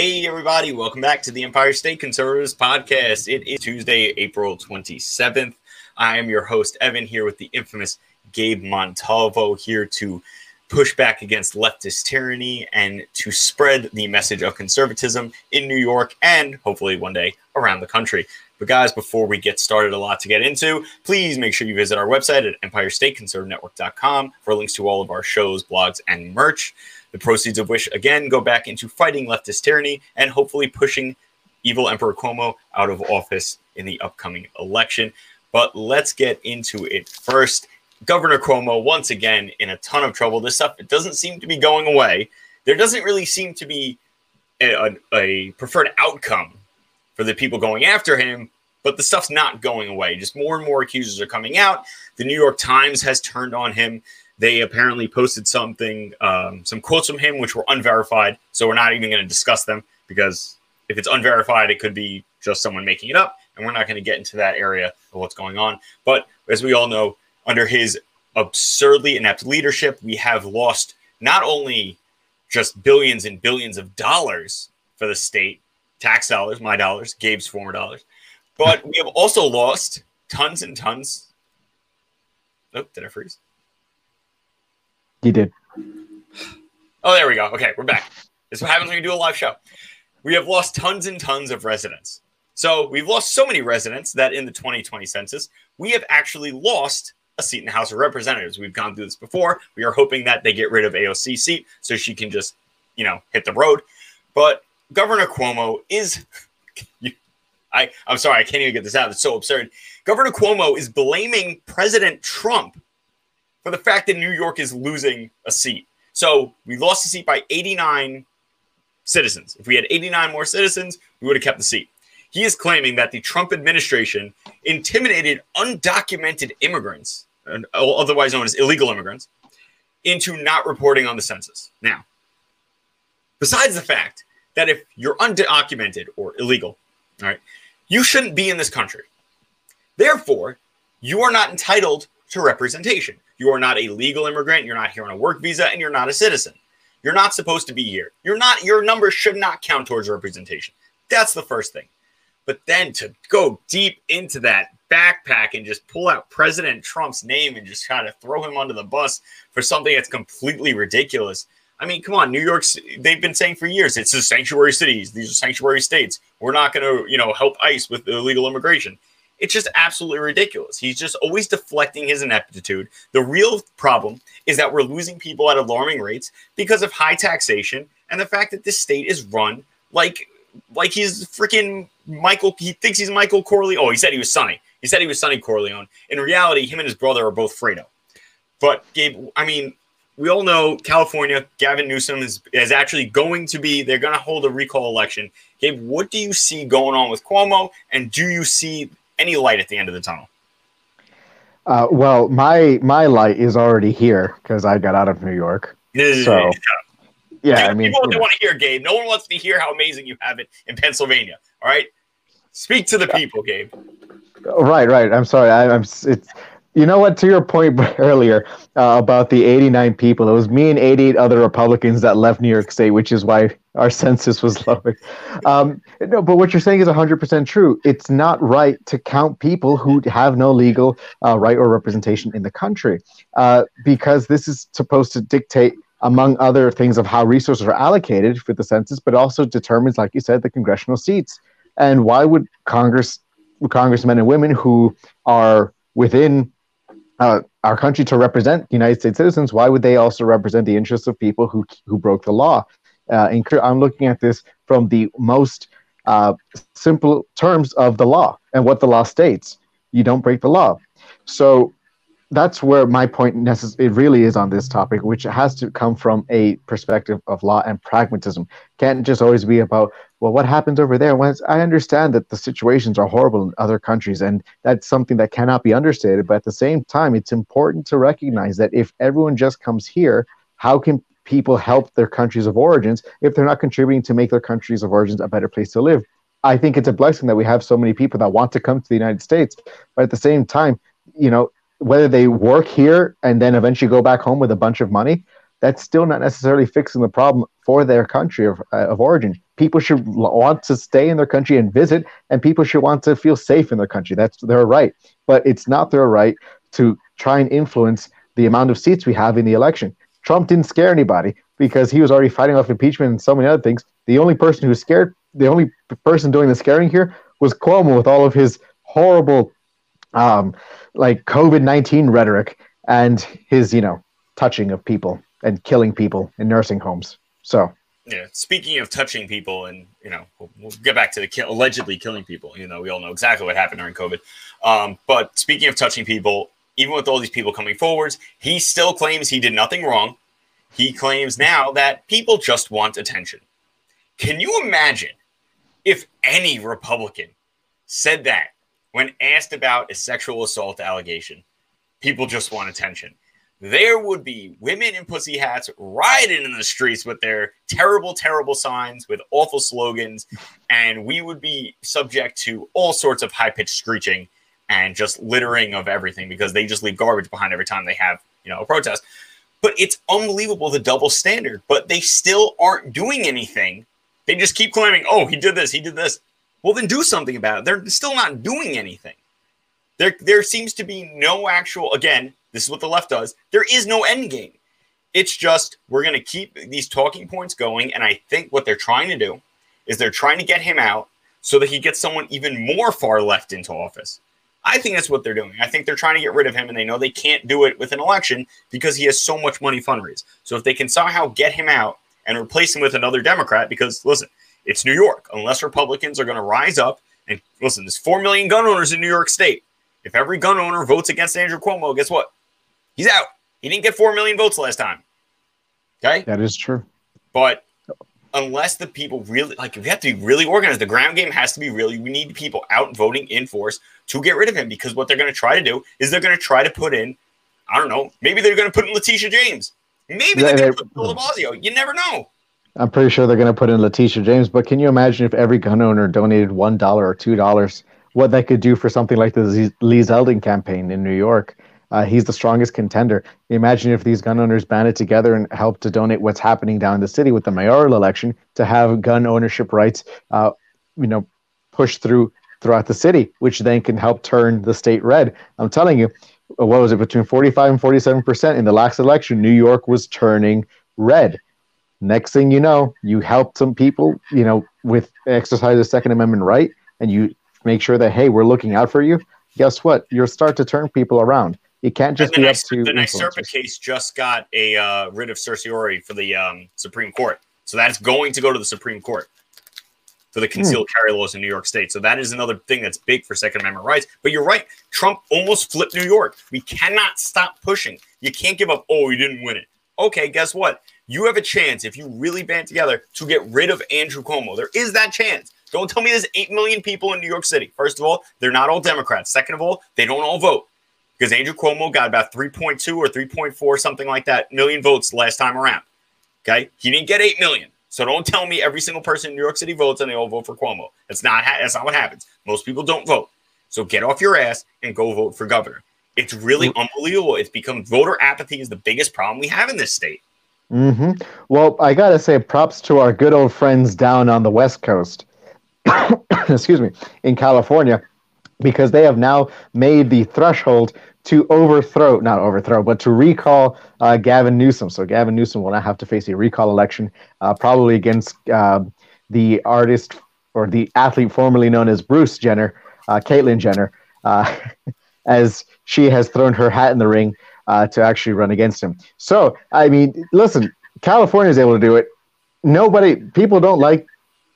Hey, everybody, welcome back to the Empire State Conservatives podcast. It is Tuesday, April 27th. I am your host, Evan, here with the infamous Gabe Montalvo, here to push back against leftist tyranny and to spread the message of conservatism in New York and hopefully one day around the country. But guys, before we get started, a lot to get into. Please make sure you visit our website at EmpireStateConservativeNetwork.com for links to all of our shows, blogs, and merch. The proceeds of which again go back into fighting leftist tyranny and hopefully pushing evil Emperor Cuomo out of office in the upcoming election. But let's get into it first. Governor Cuomo, once again, in a ton of trouble. This stuff it doesn't seem to be going away. There doesn't really seem to be a, a, a preferred outcome for the people going after him, but the stuff's not going away. Just more and more accusers are coming out. The New York Times has turned on him. They apparently posted something, um, some quotes from him, which were unverified. So we're not even going to discuss them because if it's unverified, it could be just someone making it up. And we're not going to get into that area of what's going on. But as we all know, under his absurdly inept leadership, we have lost not only just billions and billions of dollars for the state, tax dollars, my dollars, Gabe's former dollars. But we have also lost tons and tons. Oh, did I freeze? You did. Oh, there we go. Okay, we're back. This is what happens when you do a live show. We have lost tons and tons of residents. So we've lost so many residents that in the 2020 census, we have actually lost a seat in the House of Representatives. We've gone through this before. We are hoping that they get rid of AOC seat so she can just, you know, hit the road. But Governor Cuomo is. I, I'm sorry, I can't even get this out. It's so absurd. Governor Cuomo is blaming President Trump for the fact that New York is losing a seat. So we lost the seat by 89 citizens. If we had 89 more citizens, we would have kept the seat. He is claiming that the Trump administration intimidated undocumented immigrants, otherwise known as illegal immigrants, into not reporting on the census. Now, besides the fact that if you're undocumented or illegal, all right, you shouldn't be in this country. Therefore, you are not entitled to representation. You are not a legal immigrant, you're not here on a work visa, and you're not a citizen. You're not supposed to be here. You're not your number should not count towards representation. That's the first thing. But then to go deep into that backpack and just pull out President Trump's name and just try to throw him under the bus for something that's completely ridiculous I mean, come on, New York's they've been saying for years it's a sanctuary cities. These are sanctuary states. We're not going to, you know, help ICE with illegal immigration. It's just absolutely ridiculous. He's just always deflecting his ineptitude. The real problem is that we're losing people at alarming rates because of high taxation and the fact that this state is run like like he's freaking Michael. He thinks he's Michael Corleone. Oh, he said he was Sonny. He said he was Sonny Corleone. In reality, him and his brother are both Fredo. But Gabe, I mean, we all know California, Gavin Newsom is, is actually going to be, they're going to hold a recall election. Gabe, what do you see going on with Cuomo? And do you see any light at the end of the tunnel? Uh, well, my my light is already here because I got out of New York. So, yeah, I mean, people want to hear, Gabe. No one wants to hear how amazing you have it in Pennsylvania. All right, speak to the people, Gabe. Right, right. I'm sorry. I, am It's you know what? To your point earlier uh, about the 89 people, it was me and 88 other Republicans that left New York State, which is why our census was lowered. Um, no, but what you're saying is 100% true. It's not right to count people who have no legal uh, right or representation in the country uh, because this is supposed to dictate among other things of how resources are allocated for the census, but also determines, like you said, the congressional seats. And why would Congress, congressmen and women who are within uh, our country to represent United States citizens, why would they also represent the interests of people who who broke the law? Uh, I'm looking at this from the most uh, simple terms of the law and what the law states. You don't break the law. So that's where my point necess- it really is on this topic, which has to come from a perspective of law and pragmatism. Can't just always be about well, what happens over there? I understand that the situations are horrible in other countries, and that's something that cannot be understated. But at the same time, it's important to recognize that if everyone just comes here, how can people help their countries of origins if they're not contributing to make their countries of origins a better place to live? I think it's a blessing that we have so many people that want to come to the United States, but at the same time, you know, whether they work here and then eventually go back home with a bunch of money, that's still not necessarily fixing the problem for their country of, uh, of origin. People should want to stay in their country and visit, and people should want to feel safe in their country. That's their right. But it's not their right to try and influence the amount of seats we have in the election. Trump didn't scare anybody because he was already fighting off impeachment and so many other things. The only person who scared, the only person doing the scaring here was Cuomo with all of his horrible, um, like COVID 19 rhetoric and his, you know, touching of people and killing people in nursing homes. So, yeah. Speaking of touching people, and you know, we'll, we'll get back to the allegedly killing people. You know, we all know exactly what happened during COVID. Um, but speaking of touching people, even with all these people coming forwards, he still claims he did nothing wrong. He claims now that people just want attention. Can you imagine if any Republican said that when asked about a sexual assault allegation? People just want attention there would be women in pussy hats rioting in the streets with their terrible, terrible signs with awful slogans, and we would be subject to all sorts of high pitched screeching and just littering of everything because they just leave garbage behind every time they have, you know, a protest. But it's unbelievable the double standard, but they still aren't doing anything. They just keep claiming, oh, he did this, he did this. Well, then do something about it. They're still not doing anything. There, there seems to be no actual, again, this is what the left does. There is no end game. It's just we're going to keep these talking points going. And I think what they're trying to do is they're trying to get him out so that he gets someone even more far left into office. I think that's what they're doing. I think they're trying to get rid of him, and they know they can't do it with an election because he has so much money fundraise. So if they can somehow get him out and replace him with another Democrat, because listen, it's New York. Unless Republicans are going to rise up and listen, there's four million gun owners in New York State. If every gun owner votes against Andrew Cuomo, guess what? He's out. He didn't get 4 million votes last time. Okay? That is true. But unless the people really like we have to be really organized. The ground game has to be really we need people out voting in force to get rid of him because what they're going to try to do is they're going to try to put in I don't know, maybe they're going to put in Letitia James. Maybe they're going to put in Bill Blasio. You never know. I'm pretty sure they're going to put in Letitia James, but can you imagine if every gun owner donated $1 or $2 what that could do for something like the Lee Zeldin campaign in New York? Uh, he's the strongest contender. Imagine if these gun owners banded together and helped to donate what's happening down in the city with the mayoral election to have gun ownership rights, uh, you know, pushed through throughout the city, which then can help turn the state red. I'm telling you, uh, what was it between 45 and 47 percent in the last election? New York was turning red. Next thing you know, you help some people, you know, with exercise the Second Amendment right, and you make sure that hey, we're looking out for you. Guess what? You'll start to turn people around. It can't just be up to the NYSERPA case. Just got a uh, writ of certiorari for the um, Supreme Court, so that's going to go to the Supreme Court for the hmm. concealed carry laws in New York State. So that is another thing that's big for Second Amendment rights. But you're right, Trump almost flipped New York. We cannot stop pushing. You can't give up. Oh, you didn't win it. Okay, guess what? You have a chance if you really band together to get rid of Andrew Cuomo. There is that chance. Don't tell me there's 8 million people in New York City. First of all, they're not all Democrats. Second of all, they don't all vote because Andrew Cuomo got about 3.2 or 3.4, something like that, million votes last time around. Okay. He didn't get 8 million. So don't tell me every single person in New York City votes and they all vote for Cuomo. That's not, ha- that's not what happens. Most people don't vote. So get off your ass and go vote for governor. It's really unbelievable. It's become voter apathy is the biggest problem we have in this state. Mm-hmm. Well, I got to say props to our good old friends down on the West Coast. Excuse me, in California because they have now made the threshold to overthrow, not overthrow, but to recall uh, Gavin Newsom. So Gavin Newsom will not have to face a recall election, uh, probably against uh, the artist or the athlete formerly known as Bruce Jenner, uh, Caitlyn Jenner, uh, as she has thrown her hat in the ring uh, to actually run against him. So, I mean, listen, California is able to do it. Nobody, people don't like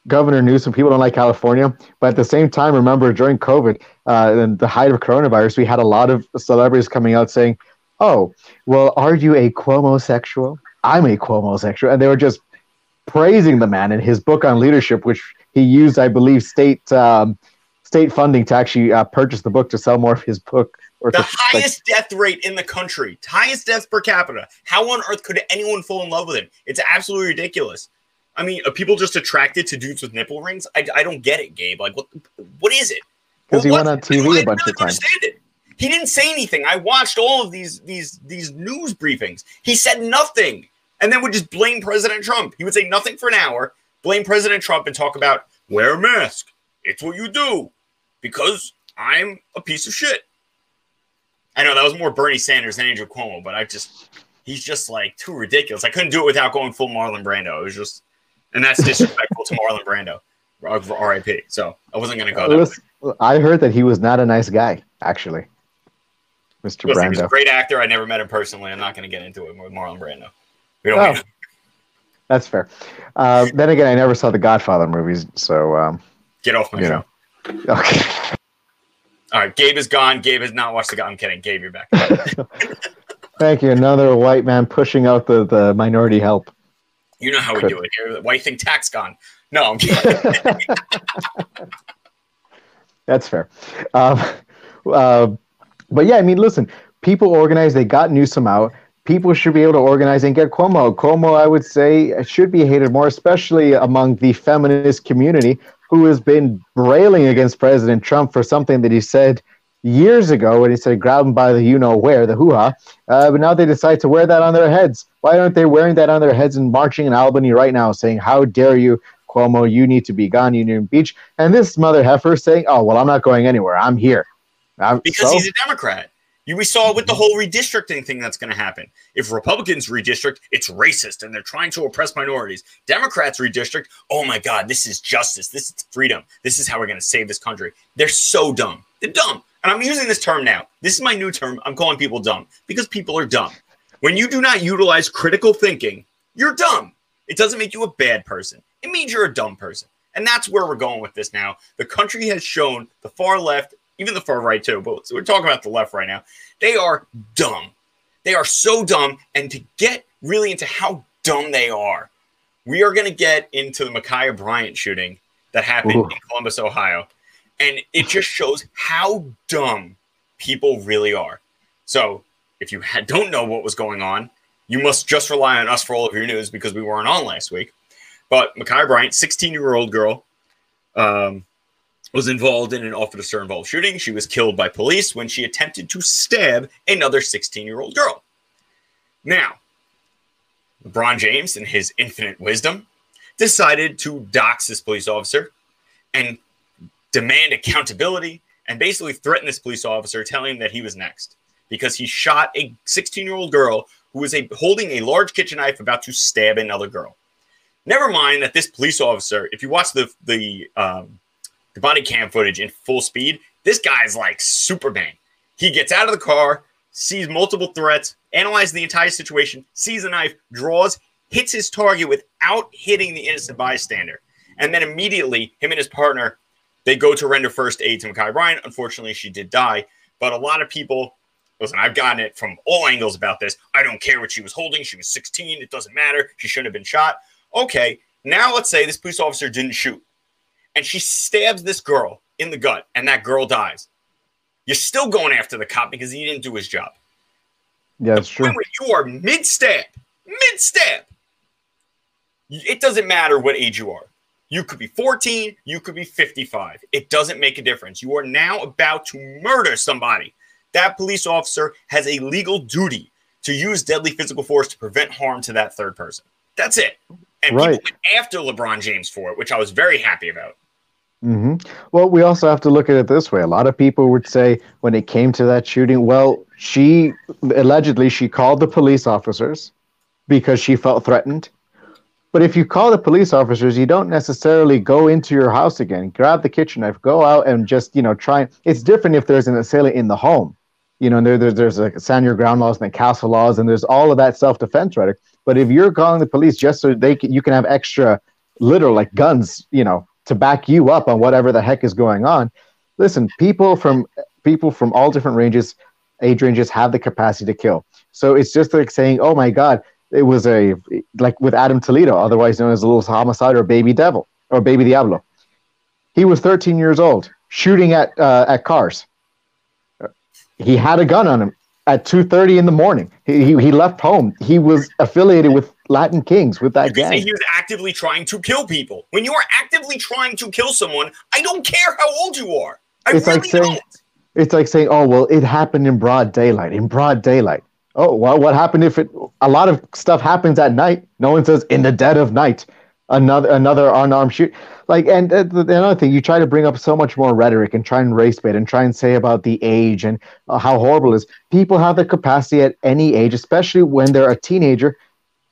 Governor Newsom. People don't like California, but at the same time, remember during COVID uh, and the height of coronavirus, we had a lot of celebrities coming out saying, "Oh, well, are you a Cuomo sexual? I'm a Cuomo sexual," and they were just praising the man in his book on leadership, which he used, I believe, state um, state funding to actually uh, purchase the book to sell more of his book. the to, highest like, death rate in the country, highest deaths per capita. How on earth could anyone fall in love with him? It's absolutely ridiculous. I mean, are people just attracted to dudes with nipple rings? I, I don't get it, Gabe. Like, what what is it? Because he went on TV a bunch really of times. He didn't say anything. I watched all of these these these news briefings. He said nothing, and then would just blame President Trump. He would say nothing for an hour, blame President Trump, and talk about wear a mask. It's what you do because I'm a piece of shit. I know that was more Bernie Sanders than Andrew Cuomo, but I just he's just like too ridiculous. I couldn't do it without going full Marlon Brando. It was just, and that's disrespectful to Marlon Brando, R.I.P. So I wasn't gonna go. That I heard that he was not a nice guy, actually. Mr. Listen, Brando. He's a great actor. I never met him personally. I'm not going to get into it with Marlon Brando. We don't. Oh, that's fair. Uh, then again, I never saw the Godfather movies, so um, get off my show. Know. Okay. All right, Gabe is gone. Gabe has not watched the. I'm kidding. Gabe, you're back. Thank you. Another white man pushing out the, the minority help. You know how we do it here. White thing tax gone. No, I'm kidding. That's fair. Um, uh, but yeah, I mean, listen, people organize. They got Newsom out. People should be able to organize and get Cuomo. Cuomo, I would say, should be hated more, especially among the feminist community who has been railing against President Trump for something that he said years ago when he said grab them by the you know where, the hoo ha. Uh, but now they decide to wear that on their heads. Why aren't they wearing that on their heads and marching in Albany right now saying, How dare you, Cuomo, you need to be gone, Union Beach? And this mother heifer saying, Oh, well, I'm not going anywhere. I'm here. I'm, because so? he's a Democrat. You, we saw with the whole redistricting thing that's going to happen. If Republicans redistrict, it's racist and they're trying to oppress minorities. Democrats redistrict, oh my God, this is justice. This is freedom. This is how we're going to save this country. They're so dumb. They're dumb. And I'm using this term now. This is my new term. I'm calling people dumb because people are dumb. When you do not utilize critical thinking, you're dumb. It doesn't make you a bad person, it means you're a dumb person. And that's where we're going with this now. The country has shown the far left even the far right too, but we're talking about the left right now. They are dumb. They are so dumb. And to get really into how dumb they are, we are going to get into the Ma'Khia Bryant shooting that happened Ooh. in Columbus, Ohio. And it just shows how dumb people really are. So if you don't know what was going on, you must just rely on us for all of your news because we weren't on last week. But Ma'Khia Bryant, 16 year old girl, um, was involved in an officer involved shooting. She was killed by police when she attempted to stab another 16 year old girl. Now, LeBron James, in his infinite wisdom, decided to dox this police officer and demand accountability and basically threaten this police officer, telling him that he was next because he shot a 16 year old girl who was a, holding a large kitchen knife about to stab another girl. Never mind that this police officer, if you watch the the um, the body cam footage in full speed. This guy's like Superman. He gets out of the car, sees multiple threats, analyzes the entire situation, sees a knife, draws, hits his target without hitting the innocent bystander. And then immediately, him and his partner, they go to render first aid to Ma'Khia Bryant. Unfortunately, she did die. But a lot of people, listen, I've gotten it from all angles about this. I don't care what she was holding. She was 16. It doesn't matter. She shouldn't have been shot. Okay, now let's say this police officer didn't shoot and she stabs this girl in the gut and that girl dies. You're still going after the cop because he didn't do his job. Yeah, that's true. you are mid stab, mid stab. It doesn't matter what age you are. You could be 14, you could be 55. It doesn't make a difference. You are now about to murder somebody. That police officer has a legal duty to use deadly physical force to prevent harm to that third person. That's it. And right. people went after LeBron James for it, which I was very happy about. Mm-hmm. Well, we also have to look at it this way. A lot of people would say when it came to that shooting, well, she allegedly she called the police officers because she felt threatened. But if you call the police officers, you don't necessarily go into your house again, grab the kitchen knife, go out and just, you know, try. It's different if there's an assailant in the home. You know, there, there's there's a stand your ground laws and the castle laws, and there's all of that self defense rhetoric. But if you're calling the police just so they can, you can have extra literal like guns, you know, to back you up on whatever the heck is going on. Listen, people from people from all different ranges, age ranges have the capacity to kill. So it's just like saying, "Oh my God, it was a like with Adam Toledo, otherwise known as a little homicide or baby devil or baby diablo." He was 13 years old, shooting at uh, at cars. He had a gun on him at 2:30 in the morning. He, he, he left home. He was affiliated with Latin Kings with that gang. He was actively trying to kill people. When you are actively trying to kill someone, I don't care how old you are. I it's really like saying, don't. It's like saying, "Oh well, it happened in broad daylight." In broad daylight, Oh, well, what happened if it? A lot of stuff happens at night. No one says in the dead of night. Another another unarmed shoot. Like, and uh, the, another thing, you try to bring up so much more rhetoric and try and race bait and try and say about the age and uh, how horrible it is. People have the capacity at any age, especially when they're a teenager,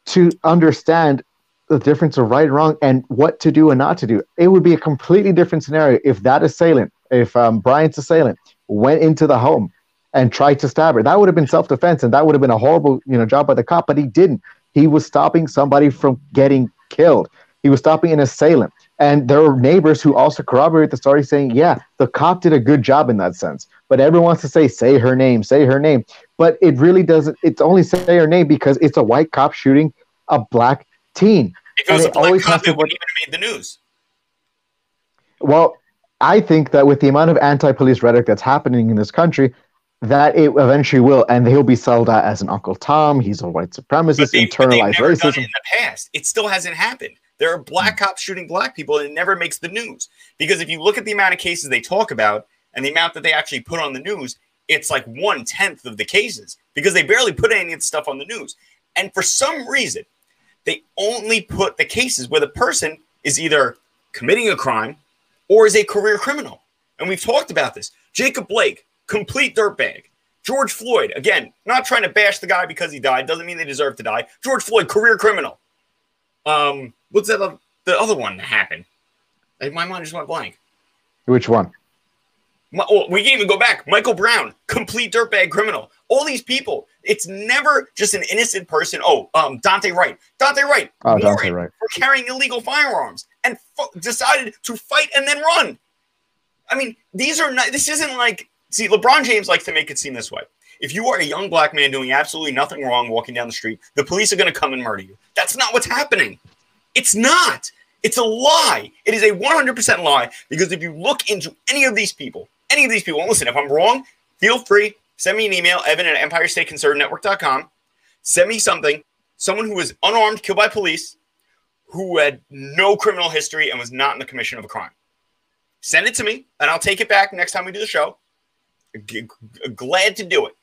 to understand the difference of right and wrong and what to do and not to do. It would be a completely different scenario if that assailant, if um, Bryant's assailant, went into the home and tried to stab her. That would have been self-defense, and that would have been a horrible, you know, job by the cop. But he didn't. He was stopping somebody from getting killed. He was stopping an assailant. And there were neighbors who also corroborate the story, saying, "Yeah, the cop did a good job in that sense." But everyone wants to say, "Say her name, say her name," but it really doesn't. It's only say her name because it's a white cop shooting a black teen. If it was a black cop, it wouldn't even made the news. Well, I think that with the amount of anti-police rhetoric that's happening in this country, that it eventually will, and he'll be sold out as an Uncle Tom. He's a white supremacist, they, internalized racism. in the past, it still hasn't happened. There are black mm. cops shooting black people, and it never makes the news because if you look at the amount of cases they talk about and the amount that they actually put on the news, it's like one tenth of the cases because they barely put any of the stuff on the news. And for some reason, they only put the cases where the person is either committing a crime or is a career criminal. And we've talked about this. Jacob Blake, complete dirtbag. George Floyd, again, not trying to bash the guy because he died, doesn't mean they deserve to die. George Floyd, career criminal. Um, what's that? The other one that happened? Like, my mind just went blank. Which one? My, well, we can even go back. Michael Brown, complete dirtbag criminal. All these people. It's never just an innocent person. Oh, um, Daunte Wright. Daunte Wright. Oh, Daunte Wright. For carrying illegal firearms and decided to fight and then run. I mean, these are not. This isn't like See, LeBron James likes to make it seem this way. If you are a young black man doing absolutely nothing wrong walking down the street, the police are going to come and murder you. That's not what's happening. It's not. It's a lie. It is a 100% lie because if you look into any of these people, any of these people, and listen, if I'm wrong, feel free, send me an email, evan at empirestateconservative Send me something, someone who was unarmed, killed by police, who had no criminal history and was not in the commission of a crime. Send it to me, and I'll take it back next time we do the show. G- glad to do it.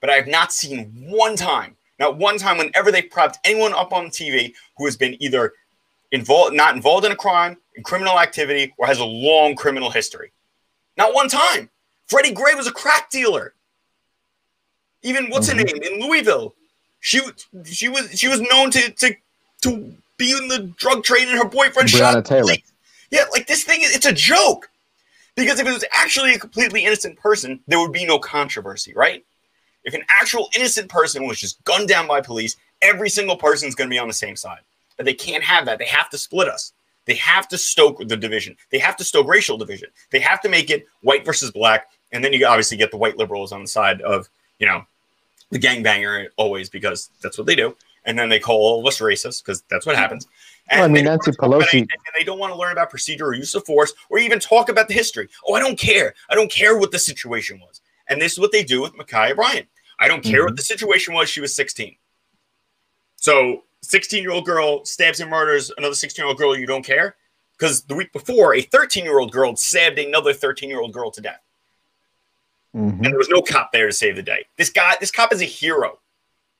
But I have not seen one time, not one time, whenever they propped anyone up on TV who has been either involved, not involved in a crime, in criminal activity, or has a long criminal history. Not one time. Freddie Gray was a crack dealer. Even what's mm-hmm. her name in Louisville? She she was she was known to to to be in the drug trade, and her boyfriend Breonna shot. Taylor. Yeah, like this thing is it's a joke. Because if it was actually a completely innocent person, there would be no controversy, right? If an actual innocent person was just gunned down by police, every single person is going to be on the same side. But they can't have that. They have to split us. They have to stoke the division. They have to stoke racial division. They have to make it white versus black. And then you obviously get the white liberals on the side of, you know, the gangbanger always because that's what they do. And then they call all of us racist because that's what happens. And well, I mean, Nancy Pelosi. And they don't want to learn about procedure or use of force or even talk about the history. Oh, I don't care. I don't care what the situation was. And this is what they do with Ma'Khia Bryant. I don't care mm-hmm. what the situation was. She was 16. So, 16 year old girl stabs and murders another 16 year old girl. You don't care? Because the week before, a 13 year old girl stabbed another 13 year old girl to death. Mm-hmm. And there was no cop there to save the day. This guy, this cop is a hero.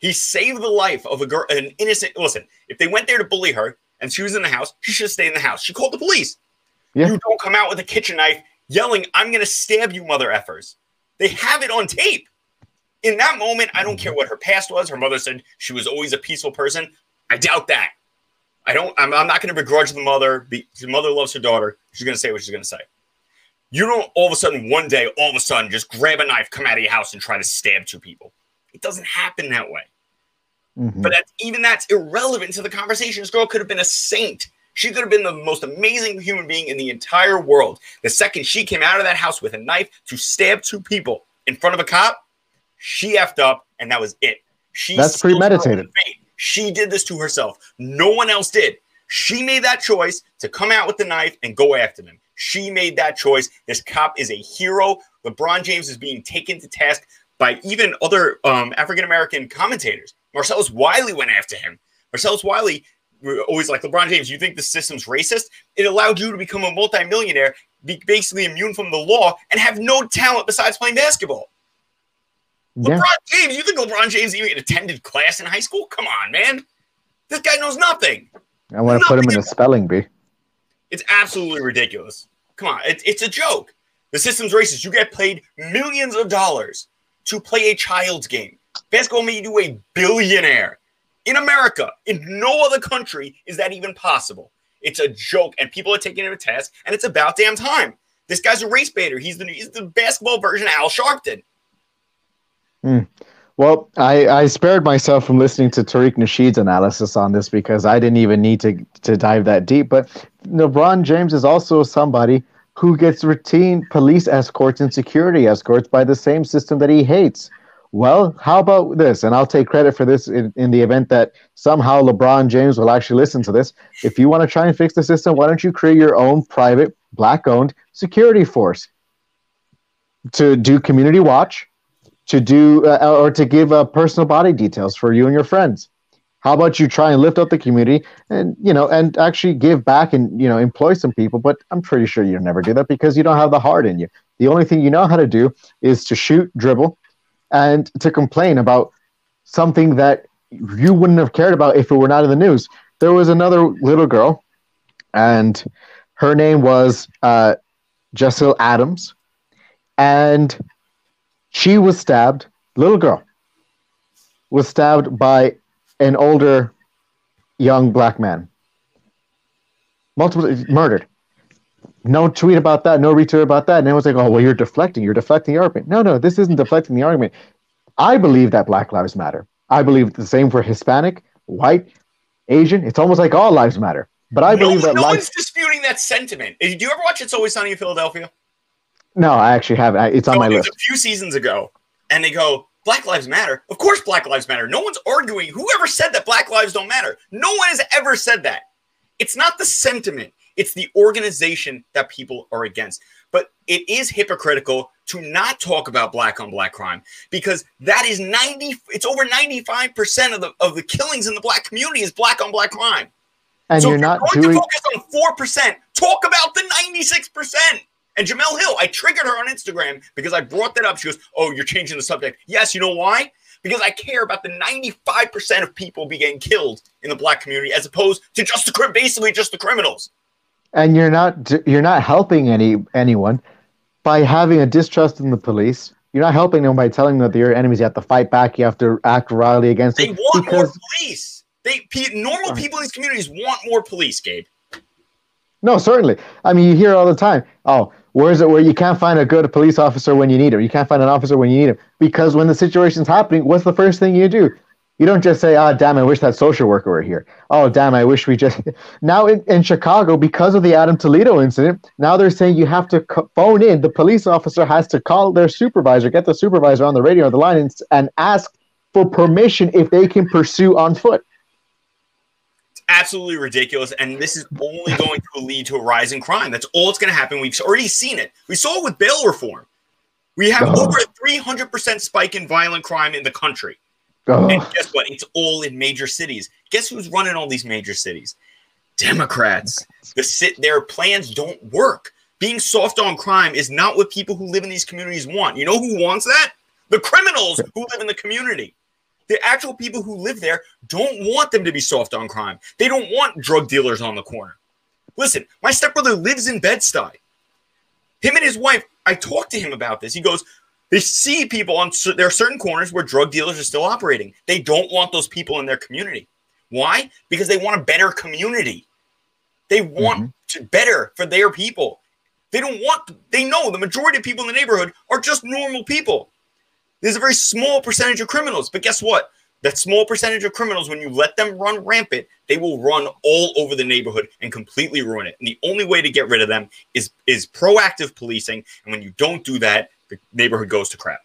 He saved the life of a girl, an innocent. Listen, if they went there to bully her, and she was in the house, she should stay in the house. She called the police. Yeah. You don't come out with a kitchen knife yelling, I'm going to stab you, mother effers. They have it on tape. In that moment, I don't care what her past was. Her mother said she was always a peaceful person. I doubt that. I don't, I'm, I'm not going to begrudge the mother. The mother loves her daughter. She's going to say what she's going to say. You don't all of a sudden, one day, all of a sudden, just grab a knife, come out of your house, and try to stab two people. It doesn't happen that way. Mm-hmm. But that's, even that's irrelevant to the conversation. This girl could have been a saint. She could have been the most amazing human being in the entire world. The second she came out of that house with a knife to stab two people in front of a cop, she effed up, and that was it. She that's premeditated. She did this to herself. No one else did. She made that choice to come out with the knife and go after them. She made that choice. This cop is a hero. LeBron James is being taken to task by even other um, African American commentators. Marcellus Wiley went after him. Marcellus Wiley, always like LeBron James, you think the system's racist? It allowed you to become a multimillionaire, be basically immune from the law, and have no talent besides playing basketball. LeBron. James, you think LeBron James even attended class in high school? Come on, man. This guy knows nothing. I want to put him in a spelling bee. It's absolutely ridiculous. Come on, it, it's a joke. The system's racist. You get paid millions of dollars to play a child's game. Basketball made you a billionaire. In America, in no other country is that even possible. It's a joke, and people are taking it a task, and it's about damn time. This guy's a race baiter. He's the he's the basketball version of Al Sharpton. Mm. Well, I, I spared myself from listening to Tariq Nasheed's analysis on this because I didn't even need to to dive that deep. But LeBron James is also somebody who gets routine police escorts and security escorts by the same system that he hates. Well, how about this? And I'll take credit for this in, in the event that somehow LeBron James will actually listen to this. If you want to try and fix the system, why don't you create your own private, black owned security force to do community watch, to do, uh, or to give uh, personal body details for you and your friends? How about you try and lift up the community and you know and actually give back and you know employ some people? But I'm pretty sure you'll never do that because you don't have the heart in you. The only thing you know how to do is to shoot, dribble, and to complain about something that you wouldn't have cared about if it were not in the news. There was another little girl, and her name was uh, Jessel Adams, and she was stabbed. Little girl was stabbed by an older young black man. Multiple murdered. No tweet about that, no retweet about that. And was like, oh, well, you're deflecting. You're deflecting the argument. No, no, this isn't deflecting the argument. I believe that Black Lives Matter. I believe the same for Hispanic, white, Asian. It's almost like all lives matter. But I no, believe that no life- one's disputing that sentiment. Did you ever watch It's Always Sunny in Philadelphia? No, I actually haven't. It's on so my list. a few seasons ago, and they go, Black Lives Matter. Of course, Black Lives Matter. No one's arguing. Whoever said that Black Lives don't matter? No one has ever said that. It's not the sentiment. It's the organization that people are against. But it is hypocritical to not talk about black on black crime because that is 90 it's over 95% of the of the killings in the black community is black on black crime. And so you're if not you're going doing to focus on 4%, talk about the 96%. And Jemele Hill, I triggered her on Instagram because I brought that up. She goes, "Oh, you're changing the subject." Yes, you know why? Because I care about the 95% of people being killed in the black community as opposed to just the basically just the criminals and you're not you're not helping any anyone by having a distrust in the police. You're not helping them by telling them that they're enemies. You have to fight back. You have to act rowdy against them. they want more police. They normal people in these communities want more police, Gabe. No, certainly. I mean, you hear all the time. Oh, where is it where you can't find a good police officer when you need him? You can't find an officer when you need him because when the situation's happening, what's the first thing you do? You don't just say, "Oh, damn! I wish that social worker were here." Oh, damn! I wish we just. Now in, in Chicago, because of the Adam Toledo incident, now they're saying you have to phone in. The police officer has to call their supervisor, get the supervisor on the radio or the line, and, and ask for permission if they can pursue on foot. It's absolutely ridiculous, and this is only going to lead to a rise in crime. That's all it's going to happen. We've already seen it. We saw it with bail reform. We have oh. over a three hundred percent spike in violent crime in the country. Oh. And guess what? It's all in major cities. Guess who's running all these major cities? Democrats. The sit their plans don't work. Being soft on crime is not what people who live in these communities want. You know who wants that? The criminals who live in the community. The actual people who live there don't want them to be soft on crime. They don't want drug dealers on the corner. Listen, my stepbrother lives in Bed-Stuy. Him and his wife, I talked to him about this. He goes, they see people on there are certain corners where drug dealers are still operating. They don't want those people in their community. Why? Because they want a better community. They want mm-hmm. to better for their people. They don't want they know the majority of people in the neighborhood are just normal people. There's a very small percentage of criminals, but guess what? That small percentage of criminals, when you let them run rampant, they will run all over the neighborhood and completely ruin it. And the only way to get rid of them is is proactive policing. And when you don't do that, the neighborhood goes to crap.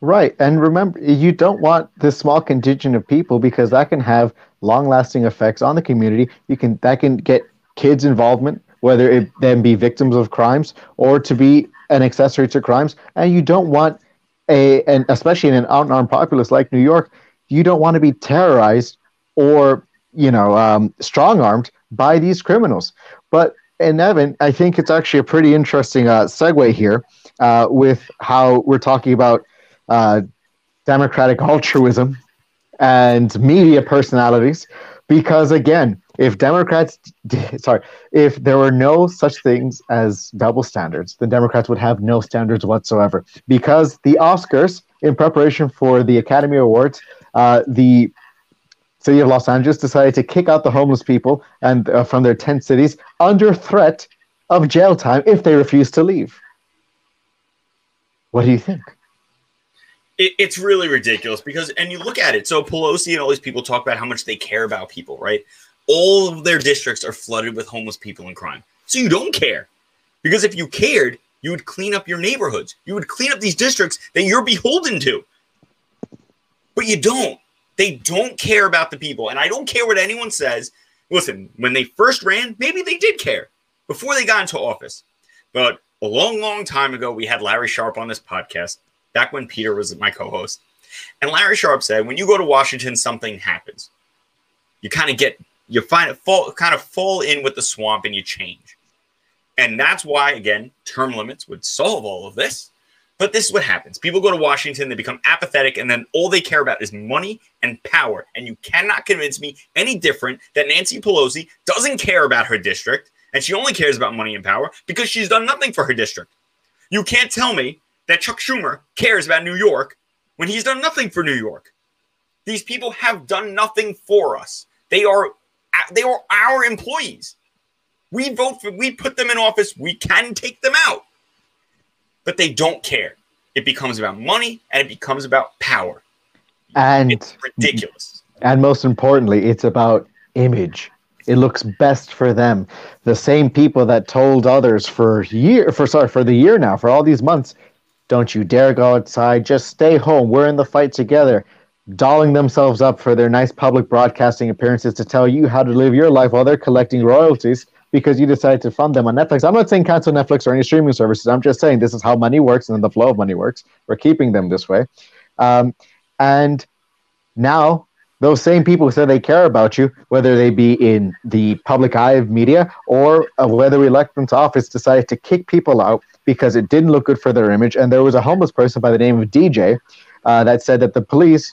Right. And remember, you don't want this small contingent of people because that can have long lasting effects on the community. You can that can get kids' involvement, whether it then be victims of crimes or to be an accessory to crimes. And you don't want a and especially in an unarmed populace like New York, you don't want to be terrorized or you know um, strong armed by these criminals. But and Evan, I think it's actually a pretty interesting uh, segue here uh, with how we're talking about uh, democratic altruism and media personalities. Because again if democrats sorry if there were no such things as double standards then democrats would have no standards whatsoever. Because the oscars in preparation for the academy awards uh, the city of los angeles decided to kick out the homeless people and uh, from their tent cities under threat of jail time if they refused to leave what do you think it, it's really ridiculous because, and you look at it. So Pelosi and all these people talk about how much they care about people, right? All of their districts are flooded with homeless people and crime. So you don't care because if you cared, you would clean up your neighborhoods. You would clean up these districts that you're beholden to. But you don't. They don't care about the people. And I don't care what anyone says. Listen, when they first ran, maybe they did care before they got into office. But a long, long time ago, we had Larry Sharpe on this podcast back when Peter was my co-host. And Larry Sharpe said, when you go to Washington, something happens. You kind of get you find it fall kind of fall in with the swamp and you change. And that's why, again, term limits would solve all of this. But this is what happens. People go to Washington, they become apathetic, and then all they care about is money and power. And you cannot convince me any different that Nancy Pelosi doesn't care about her district and she only cares about money and power because she's done nothing for her district. You can't tell me that Chuck Schumer cares about New York when he's done nothing for New York. These people have done nothing for us. They are they are our employees. We vote for we put them in office, we can take them out. But they don't care. It becomes about money and it becomes about power. And it's ridiculous. And most importantly, it's about image. It looks best for them. The same people that told others for year for sorry for the year now, for all these months, don't you dare go outside. Just stay home. We're in the fight together. Dolling themselves up for their nice public broadcasting appearances to tell you how to live your life while they're collecting royalties because you decided to fund them on Netflix. I'm not saying cancel Netflix or any streaming services. I'm just saying this is how money works and the flow of money works. We're keeping them this way. Um, and now those same people who say they care about you, whether they be in the public eye of media or uh, whether we elect them to office, decided to kick people out because it didn't look good for their image. And there was a homeless person by the name of DJ uh, that said that the police,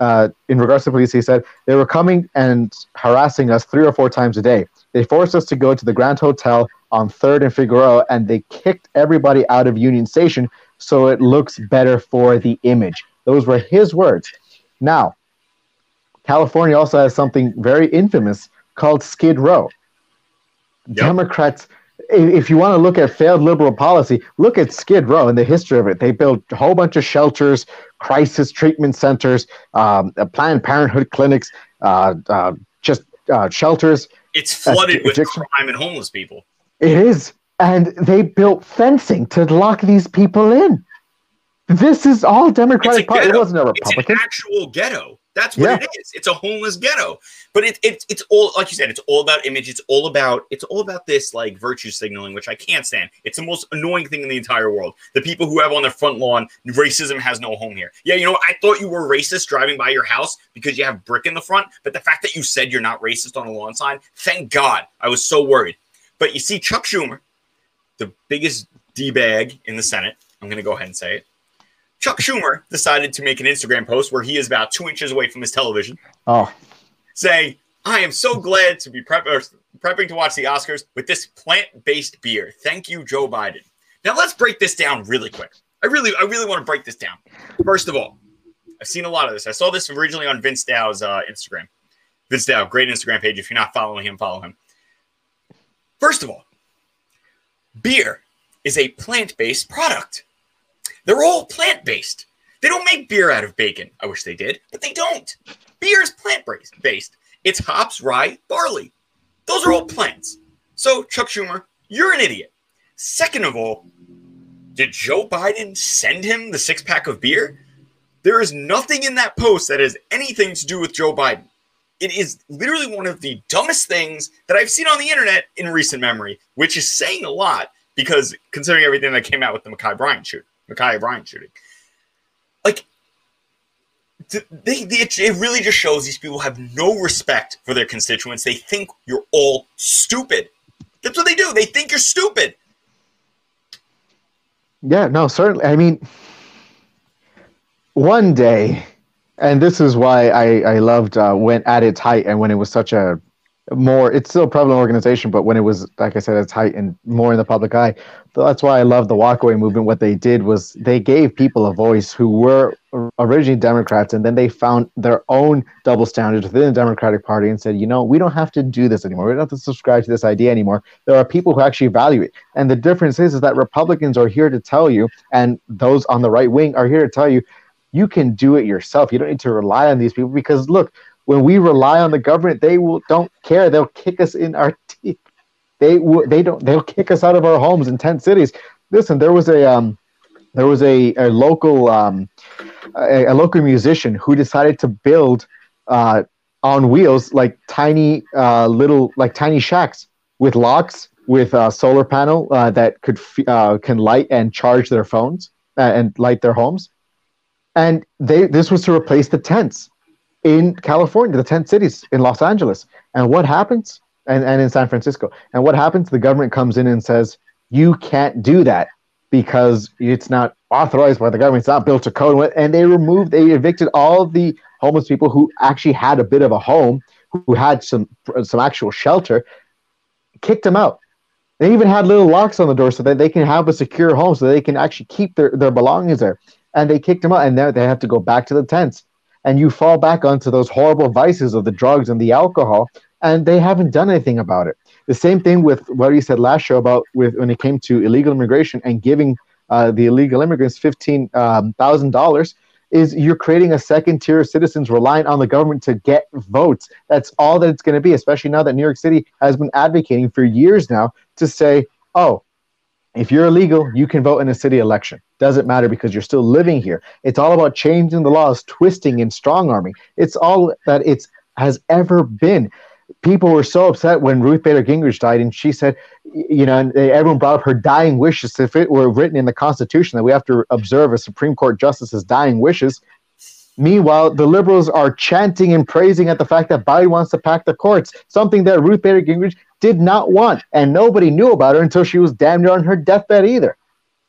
uh, in regards to police, he said they were coming and harassing us three or four times a day. They forced us to go to the Grand Hotel on Third and Figueroa, and they kicked everybody out of Union Station so it looks better for the image. Those were his words. Now, California also has something very infamous called Skid Row. Yep. Democrats, if you want to look at failed liberal policy, look at Skid Row and the history of it. They built a whole bunch of shelters, crisis treatment centers, um, Planned Parenthood clinics, uh, uh, just uh, shelters. It's flooded with crime and homeless people. It is. And they built fencing to lock these people in. This is all Democratic Party. It wasn't a Republican. It's an actual ghetto. That's what yeah. it is. It's a homeless ghetto. But it, it, it's all like you said. It's all about image. It's all about it's all about this like virtue signaling, which I can't stand. It's the most annoying thing in the entire world. The people who have on their front lawn, racism has no home here. Yeah, you know, I thought you were racist driving by your house because you have brick in the front. But the fact that you said you're not racist on a lawn sign, thank God. I was so worried. But you see, Chuck Schumer, the biggest d bag in the Senate. I'm going to go ahead and say it Chuck Schumer decided to make an Instagram post where he is about two inches away from his television. Oh. Saying, I am so glad to be prep- prepping to watch the Oscars with this plant based beer. Thank you, Joe Biden. Now let's break this down really quick. I really, I really want to break this down. First of all, I've seen a lot of this. I saw this originally on Vince Dao's uh, Instagram. Vince Dao, great Instagram page. If you're not following him, follow him. First of all, beer is a plant based product. They're all plant based. They don't make beer out of bacon. I wish they did, but they don't. Beer is plant based. It's hops, rye, barley. Those are all plants. So, Chuck Schumer, you're an idiot. Second of all, did Joe Biden send him the six pack of beer? There is nothing in that post that has anything to do with Joe Biden. It is literally one of the dumbest things that I've seen on the internet in recent memory, which is saying a lot because considering everything that came out with the Ma'Khia Bryant shoot. Ma'Khia Bryant shooting. Like, they, they, it really just shows these people have no respect for their constituents. They think you're all stupid. That's what they do. They think you're stupid. Yeah, no, certainly. I mean, one day, and this is why I I loved uh, when at its height and when it was such a more it's still a prevalent organization but when it was like i said its height and more in the public eye that's why i love the walkaway movement. What they did was they gave people a voice who were originally democrats and then they found their own double standards within the democratic party and said you know we don't have to do this anymore. We don't have to subscribe to this idea anymore. There are people who actually value it. And the difference is, is that republicans are here to tell you and those on the right wing are here to tell you you can do it yourself. You don't need to rely on these people because look when we rely on the government, they will don't care. They'll kick us in our teeth. They will. They don't. They'll kick us out of our homes in tent cities. Listen, there was a um, there was a, a local um, a, a local musician who decided to build uh, on wheels like tiny uh, little like tiny shacks with locks with a solar panel uh, that could uh, can light and charge their phones uh, and light their homes and they this was to replace the tents in California, the 10 cities in Los Angeles. And what happens? And, and in San Francisco. And what happens? The government comes in and says, you can't do that because it's not authorized by the government. It's not built to code. And they removed, they evicted all the homeless people who actually had a bit of a home, who had some some actual shelter, kicked them out. They even had little locks on the door so that they can have a secure home, so they can actually keep their, their belongings there. And they kicked them out, and now they have to go back to the tents and you fall back onto those horrible vices of the drugs and the alcohol, and they haven't done anything about it. The same thing with what you said last show about with when it came to illegal immigration and giving uh, the illegal immigrants fifteen um, dollars is you're creating a second tier of citizens relying on the government to get votes. That's all that it's going to be, especially now that New York City has been advocating for years now to say, oh, if you're illegal, you can vote in a city election. Doesn't matter because you're still living here. It's all about changing the laws, twisting and strong arming. It's all that it's has ever been. People were so upset when Ruth Bader Gingrich died, and she said, you know, everyone brought up her dying wishes. If it were written in the Constitution that we have to observe a Supreme Court justice's dying wishes, Meanwhile, the liberals are chanting and praising at the fact that Biden wants to pack the courts, something that Ruth Bader Gingrich did not want, and nobody knew about her until she was damn near on her deathbed either.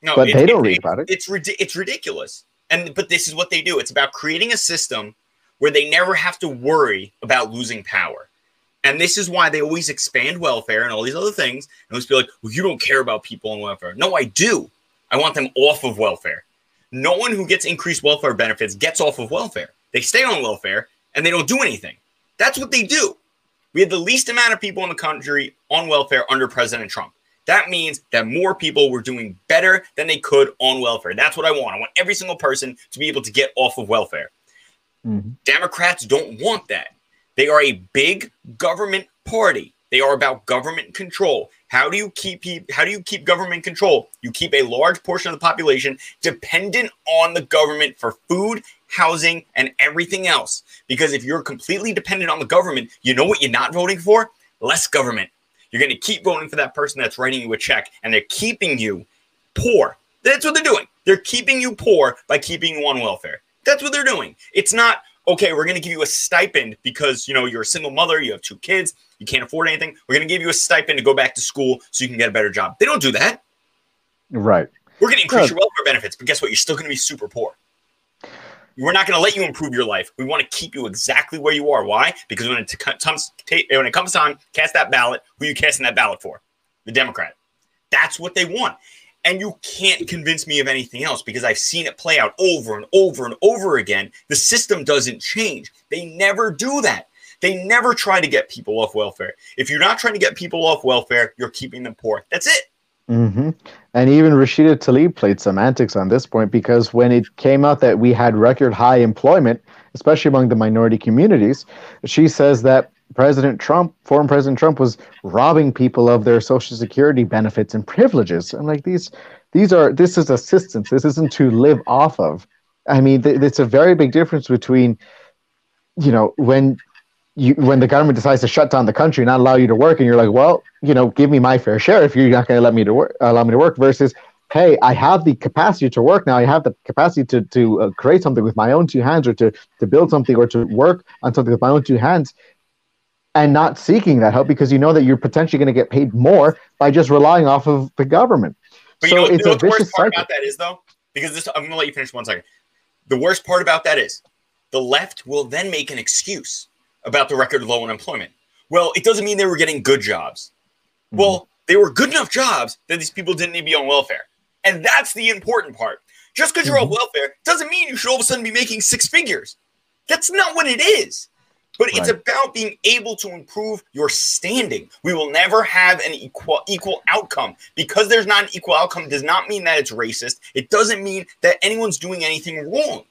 No, but it, they don't it, read about it. It's it's ridiculous, and but this is what they do. It's about creating a system where they never have to worry about losing power. And this is why they always expand welfare and all these other things. And always be like, well, you don't care about people on welfare. No, I do. I want them off of welfare. No one who gets increased welfare benefits gets off of welfare. They stay on welfare and they don't do anything. That's what they do. We had the least amount of people in the country on welfare under President Trump. That means that more people were doing better than they could on welfare. That's what I want. I want every single person to be able to get off of welfare. Mm-hmm. Democrats don't want that. They are a big government party. They are about government control. How do you keep how do you keep government control? You keep a large portion of the population dependent on the government for food, housing, and everything else. Because if you're completely dependent on the government, you know what you're not voting for? Less government. You're going to keep voting for that person that's writing you a check, and they're keeping you poor. That's what they're doing. They're keeping you poor by keeping you on welfare. That's what they're doing. It's not okay. We're going to give you a stipend because you know you're a single mother, you have two kids, you can't afford anything. We're going to give you a stipend to go back to school so you can get a better job. They don't do that. Right. We're going to increase your welfare benefits, but guess what? You're still going to be super poor. We're not going to let you improve your life. We want to keep you exactly where you are. Why? Because when it comes when it comes time cast that ballot, who are you casting that ballot for? The Democrat. That's what they want. And you can't convince me of anything else because I've seen it play out over and over and over again. The system doesn't change. They never do that. They never try to get people off welfare. If you're not trying to get people off welfare, you're keeping them poor. That's it. Mm-hmm. And even Rashida Tlaib played semantics on this point because when it came out that we had record high employment, especially among the minority communities, she says that President Trump, former President Trump, was robbing people of their Social Security benefits and privileges. I'm like, these, these are this is assistance. This isn't to live off of. I mean, th- it's a very big difference between, you know, when you when the government decides to shut down the country, and not allow you to work, and you're like, well, you know, give me my fair share if you're not going to let me to work, allow me to work. Versus, hey, I have the capacity to work now. I have the capacity to to uh, create something with my own two hands, or to to build something, or to work on something with my own two hands, and not seeking that help because you know that you're potentially going to get paid more by just relying off of the government. But so you know, it's you know a vicious cycle. About that is though, because this, I'm going to let you finish one second the worst part about that is the left will then make an excuse about the record low unemployment. Well, it doesn't mean they were getting good jobs. Mm-hmm. Well, they were good enough jobs that these people didn't need to be on welfare. And that's the important part. Just because you're on mm-hmm. welfare doesn't mean you should all of a sudden be making six figures. That's not what it is. But right. it's about being able to improve your standing. We will never have an equal equal outcome because there's not an equal outcome. Does not mean that it's racist. It doesn't mean that anyone's doing anything wrong.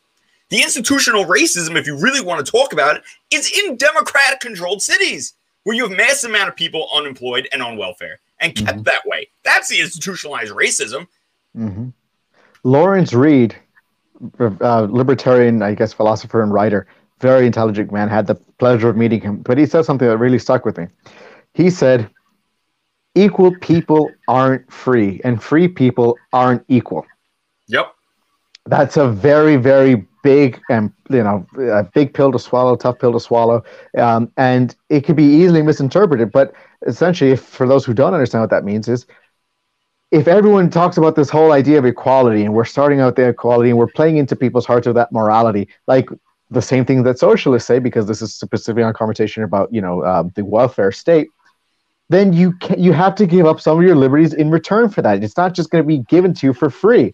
The institutional racism, if you really want to talk about it, is in democratic controlled cities where you have massive amount of people unemployed and on welfare and kept mm-hmm. that way. That's the institutionalized racism. Mm-hmm. Lawrence Reed, uh, libertarian, I guess, philosopher and writer, very intelligent man, had the pleasure of meeting him, but he said something that really stuck with me. He said, Equal people aren't free, and free people aren't equal. Yep. That's a very, very big and you know a big pill to swallow, tough pill to swallow, um, and it can be easily misinterpreted. But essentially, if, for those who don't understand what that means, is if everyone talks about this whole idea of equality and we're starting out the equality and we're playing into people's hearts of that morality, like the same thing that socialists say, because this is specifically on conversation about you know um, the welfare state, then you can, you have to give up some of your liberties in return for that. It's not just going to be given to you for free.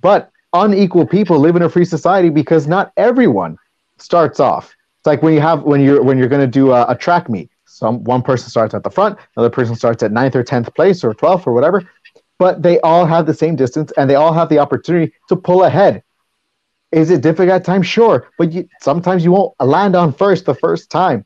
But unequal people live in a free society because not everyone starts off. It's like when you have when you're when you're going to do a, a track meet. Some one person starts at the front, another person starts at ninth or tenth place or twelfth or whatever, but they all have the same distance and they all have the opportunity to pull ahead. Is it difficult at times? Sure, but you, sometimes you won't land on first the first time.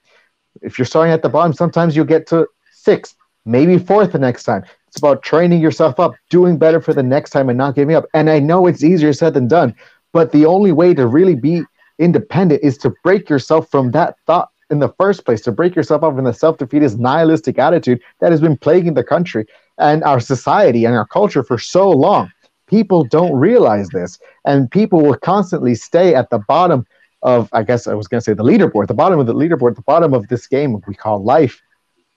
If you're starting at the bottom, sometimes you'll get to sixth, maybe fourth the next time. It's about training yourself up, doing better for the next time, and not giving up. And I know it's easier said than done, but the only way to really be independent is to break yourself from that thought in the first place, to break yourself up from the self defeatist, nihilistic attitude that has been plaguing the country and our society and our culture for so long. People don't realize this, and people will constantly stay at the bottom of, I guess I was going to say the leaderboard, the bottom of the leaderboard, the bottom of this game we call life,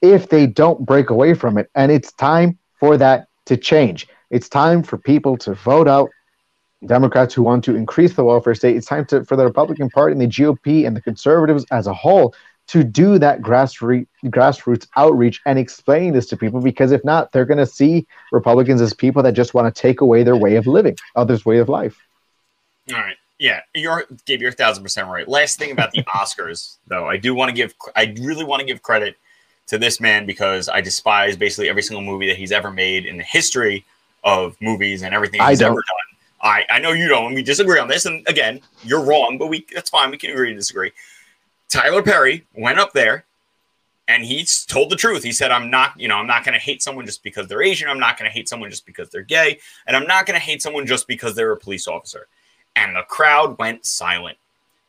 if they don't break away from it. And it's time for that to change. It's time for people to vote out Democrats who want to increase the welfare state. It's time to, for the Republican Party and the GOP and the conservatives as a whole to do that grassroots grassroots outreach and explain this to people because if not, they're going to see Republicans as people that just want to take away their way of living, others' way of life. All right. Yeah, you're Gabe, you're a thousand percent right. Last thing about the Oscars, though, I do want to give I really want to give credit to this man because I despise basically every single movie that he's ever made in the history of movies and everything he's ever done. I, I know you don't. We disagree on this. And again, you're wrong, but we that's fine. We can agree to disagree. Tyler Perry went up there and he told the truth. He said, I'm not, you know, I'm not going to hate someone just because they're Asian. I'm not going to hate someone just because they're gay. And I'm not going to hate someone just because they're a police officer. And the crowd went silent.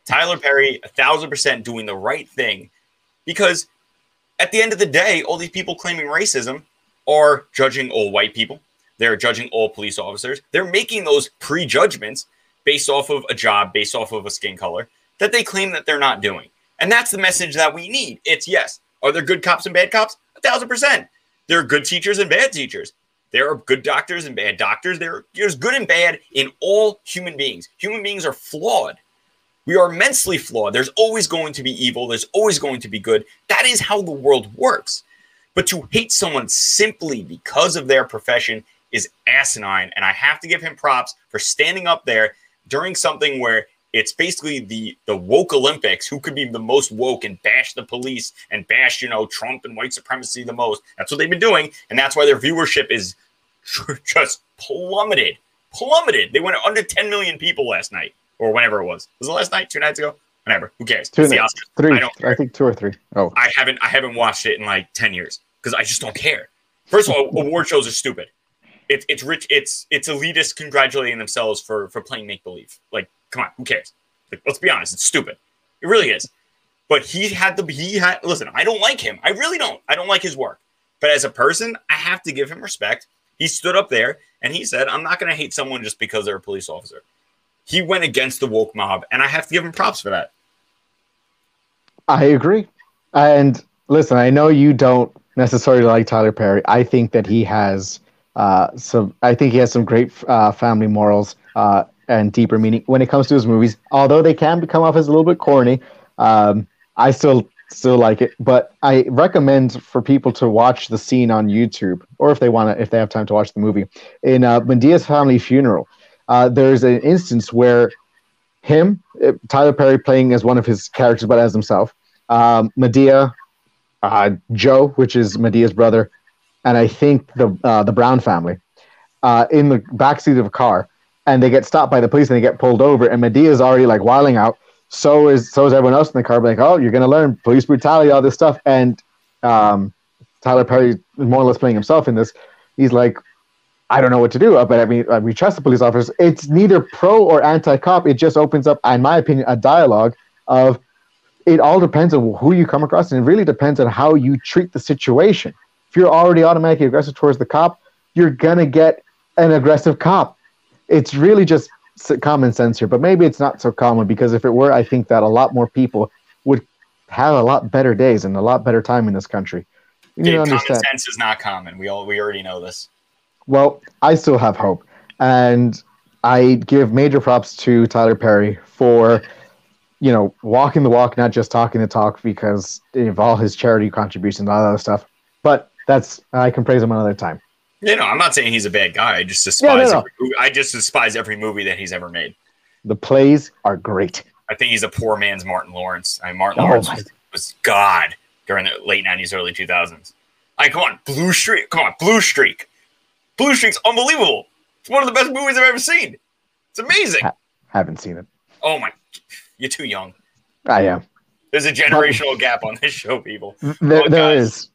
Tyler Perry, a thousand percent doing the right thing because at the end of the day, all these people claiming racism are judging all white people. They're judging all police officers. They're making those prejudgments based off of a job, based off of a skin color that they claim that they're not doing. And that's the message that we need. It's yes. Are there good cops and bad cops? A thousand percent. There are good teachers and bad teachers. There are good doctors and bad doctors. There, there's good and bad in all human beings. Human beings are flawed. We are immensely flawed. There's always going to be evil. There's always going to be good. That is how the world works. But to hate someone simply because of their profession is asinine. And I have to give him props for standing up there during something where it's basically the the woke Olympics. Who could be the most woke and bash the police and bash you know Trump and white supremacy the most? That's what they've been doing, and that's why their viewership is just plummeted, plummeted. They went under 10 million people last night or whenever it was. Was it last night? Two nights ago? Whatever. Who cares? Two, nights, three. I, don't I think two or three. Oh, I haven't. I haven't watched it in like ten years because I just don't care. First of all, award shows are stupid. It's it's rich. It's it's elitist congratulating themselves for for playing make believe. Like, come on, who cares? Like, let's be honest. It's stupid. It really is. But he had to. He had. Listen, I don't like him. I really don't. I don't like his work. But as a person, I have to give him respect. He stood up there and he said, "I'm not going to hate someone just because they're a police officer." he went against the woke mob, and I have to give him props for that. I agree. And listen, I know you don't necessarily like Tyler Perry. I think that he has uh, some. I think he has some great uh, family morals. Uh, and deeper meaning when it comes to his movies. Although they can come off as a little bit corny, um, I still still like it. But I recommend for people to watch the scene on YouTube, or if they want to, if they have time to watch the movie in uh, Madea's family funeral. Uh, there's an instance where him, uh, Tyler Perry, playing as one of his characters, but as himself, um, Madea, uh, Joe, which is Madea's brother, and I think the uh, the Brown family, uh, in the backseat of a car, and they get stopped by the police and they get pulled over, and Madea's already like wiling out. So is so is everyone else in the car, like, oh, you're gonna learn police brutality, all this stuff, and um, Tyler Perry is more or less playing himself in this. He's like, I don't know what to do, but I mean, we trust the police officers. It's neither pro or anti-cop. It just opens up, in my opinion, a dialogue of it all depends on who you come across, and it really depends on how you treat the situation. If you're already automatically aggressive towards the cop, you're gonna get an aggressive cop. It's really just common sense here, but maybe it's not so common because if it were, I think that a lot more people would have a lot better days and a lot better time in this country. You Dude, common sense is not common. We all we already know this. Well, I still have hope, and I give major props to Tyler Perry for you know, walking the walk, not just talking the talk, because of all his charity contributions and all that other stuff. But that's I can praise him another time. You know, I'm not saying he's a bad guy. I just despise. Yeah, no, no. Every, I just despise every movie that he's ever made. The plays are great. I think he's a poor man's Martin Lawrence. I mean, Martin oh, Lawrence was, was, God during the late '90s, early 2000s. I come on, Blue Streak. Come on, Blue Streak. Blue Streak's unbelievable. It's one of the best movies I've ever seen. It's amazing. Ha- haven't seen it. Oh my you're too young. I am. There's a generational gap on this show, people. There, oh, there is.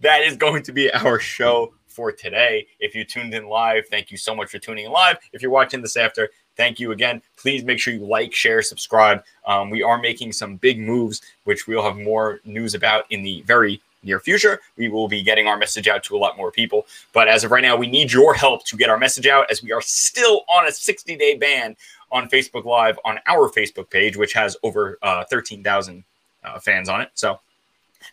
That is going to be our show for today. If you tuned in live, thank you so much for tuning in live. If you're watching this after, thank you again. Please make sure you like, share, subscribe. Um, we are making some big moves, which we'll have more news about in the very near future. We will be getting our message out to a lot more people. But as of right now, we need your help to get our message out as we are still on a 60 day ban on Facebook Live on our Facebook page, which has over uh, 13,000 uh, fans on it. So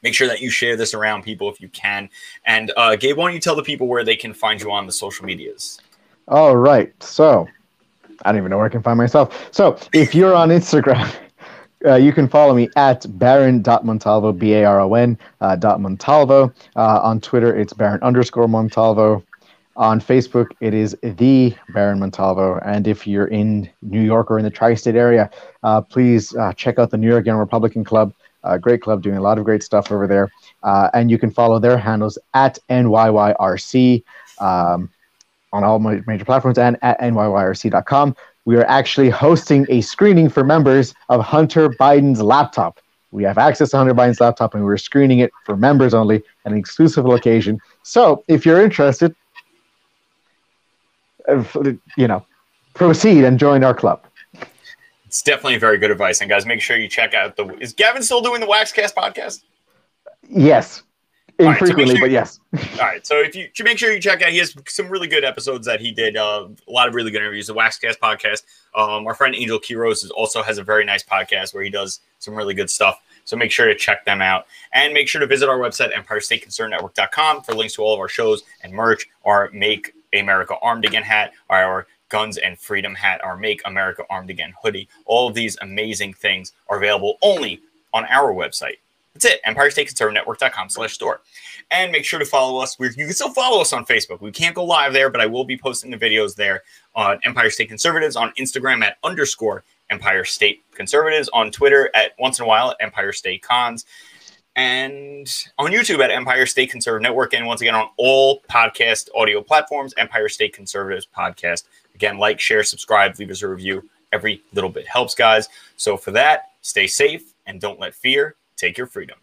make sure that you share this around people if you can. And uh, Gabe, why don't you tell the people where they can find you on the social medias? All right. So I don't even know where I can find myself. So if you're on Instagram, uh, you can follow me at baron.montalvo, B A R O N uh, dot Montalvo. Uh, on Twitter, it's baron underscore Montalvo. On Facebook, it is the Baron Montalvo. And if you're in New York or in the tri state area, uh, please uh, check out the New York Young Republican Club. Uh, great club doing a lot of great stuff over there. Uh, and you can follow their handles at NYYRC um, on all major platforms and at NYYRC.com. We are actually hosting a screening for members of Hunter Biden's laptop. We have access to Hunter Biden's laptop and we're screening it for members only at an exclusive location. So if you're interested, you know, proceed and join our club. It's definitely very good advice. And guys, make sure you check out the. Is Gavin still doing the Waxcast podcast? Yes, infrequently, right, so sure but yes. all right, so if you should make sure you check out, he has some really good episodes that he did. Uh, a lot of really good interviews. The Waxcast podcast. Um, our friend Angel Quiros also has a very nice podcast where he does some really good stuff. So make sure to check them out and make sure to visit our website, EmpireStateConcernNetwork.com, for links to all of our shows and merch. Our Make America Armed Again hat, our Guns and Freedom hat, our Make America Armed Again hoodie. All of these amazing things are available only on our website. That's it, EmpireStateConservative.network.com slash store. And make sure to follow us. You can still follow us on Facebook. We can't go live there, but I will be posting the videos there on Empire State Conservatives, on Instagram at underscore Empire State Conservatives, on Twitter at once in a while at Empire State Cons and on YouTube at Empire State Conservative Network, and once again on all podcast audio platforms, Empire State Conservatives Podcast. Again, like, share, subscribe, leave us a review. Every little bit helps, guys. So for that, stay safe and don't let fear take your freedom.